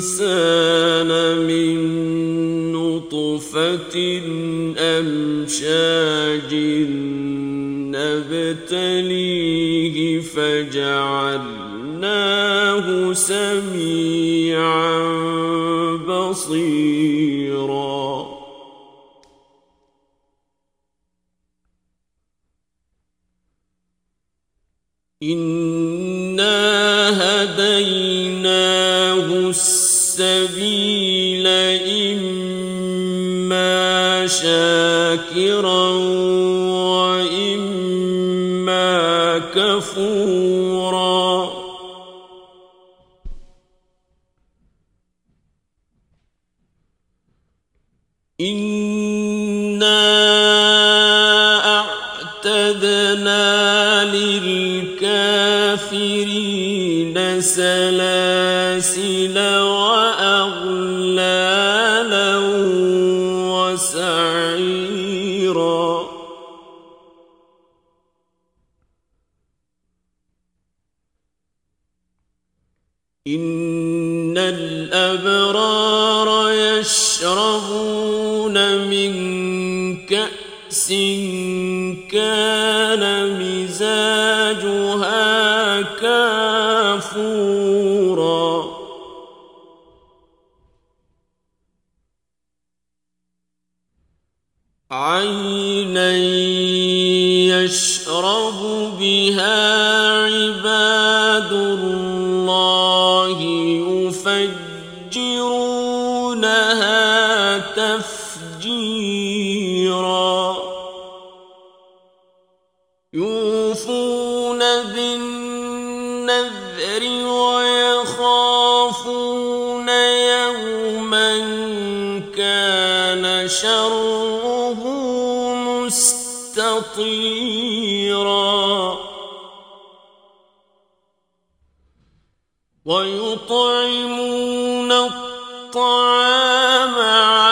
الإنسان من نطفة أمشاج نبتليه فجعلناه سميعا بصيرا. إنا السبيل إما شاكرا وإما كفورا. إنا أعتدنا للكافرين سلاسل يشربون من كأس كان مزاجها كافورا عينا يشرب بها عباد الله مستطيرا. ويطعمون الطعام على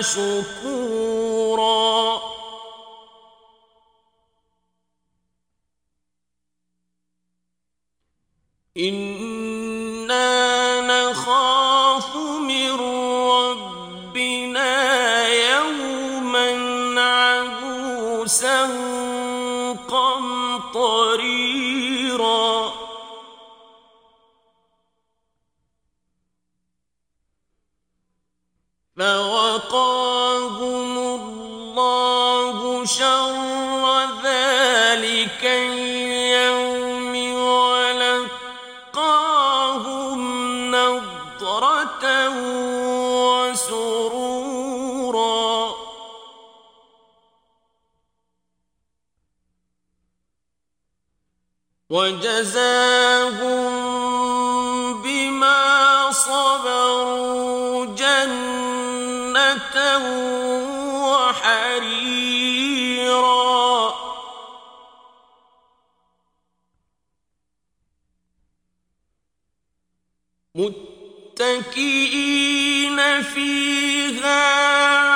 شكورا. فوقاهم الله شر ذلك اليوم ولقاهم نضرة وسرورا. وجزاهم وحريرا. متكئين فيها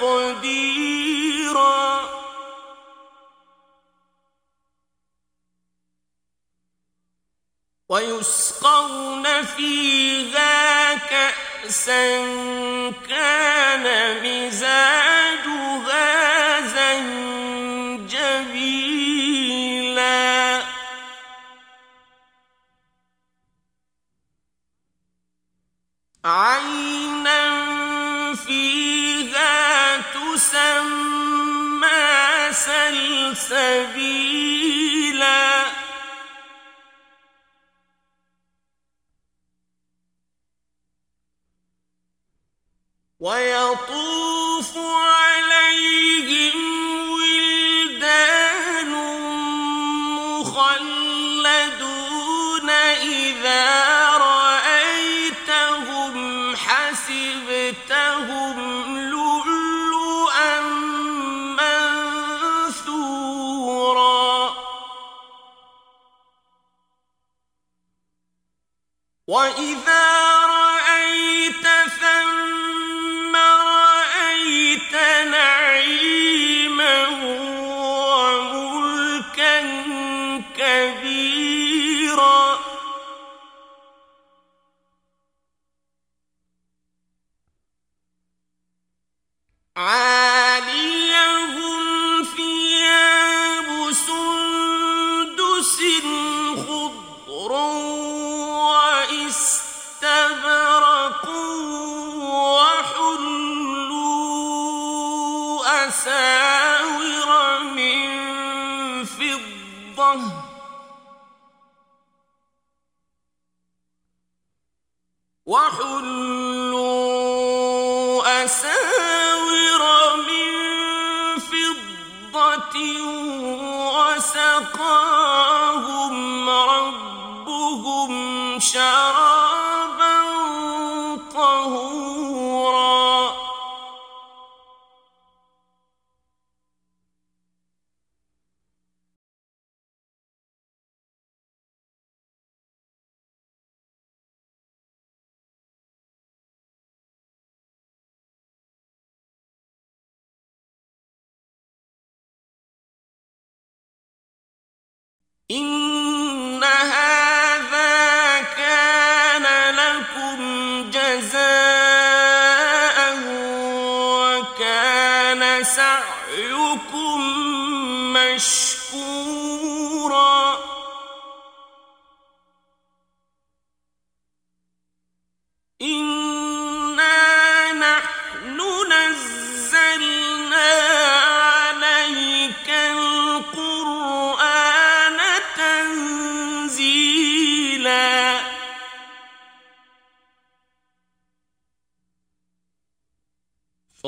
تقديرا. ويسقون فيها كأسا كان مزاجها عينا تسمى سلسبيلا. ويطوف وإذا رأيت ثم رأيت نعيما وملكا كبيرا عاليهم وحلوا أساور من فضة وسقاهم ربهم شرابا إن هذا كان لكم جزاء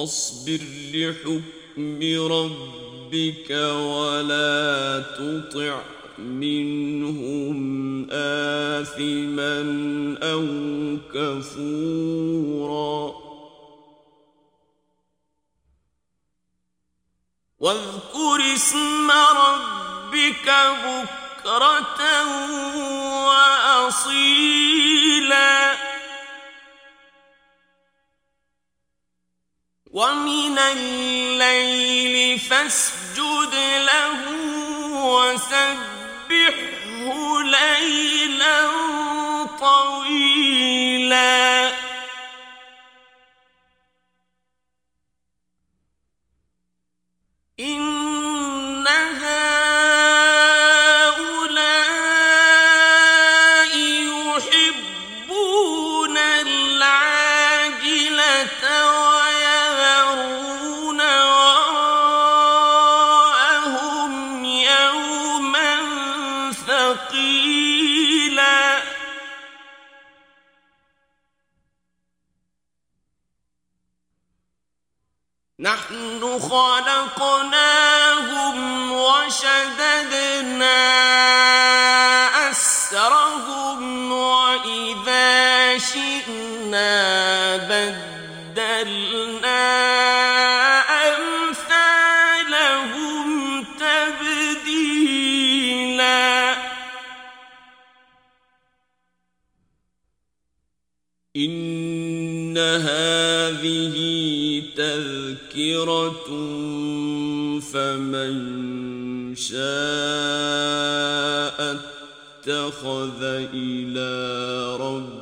فاصبر لحكم ربك ولا تطع منهم آثما أو كفورا. واذكر اسم ربك بكرة وأصيلا. ومن الليل فاسجد له وسبحه ليلا طويلا شئنا بدلنا أمثالهم تبديلا. إن هذه تذكرة فمن شاء اتخذ إلى ربه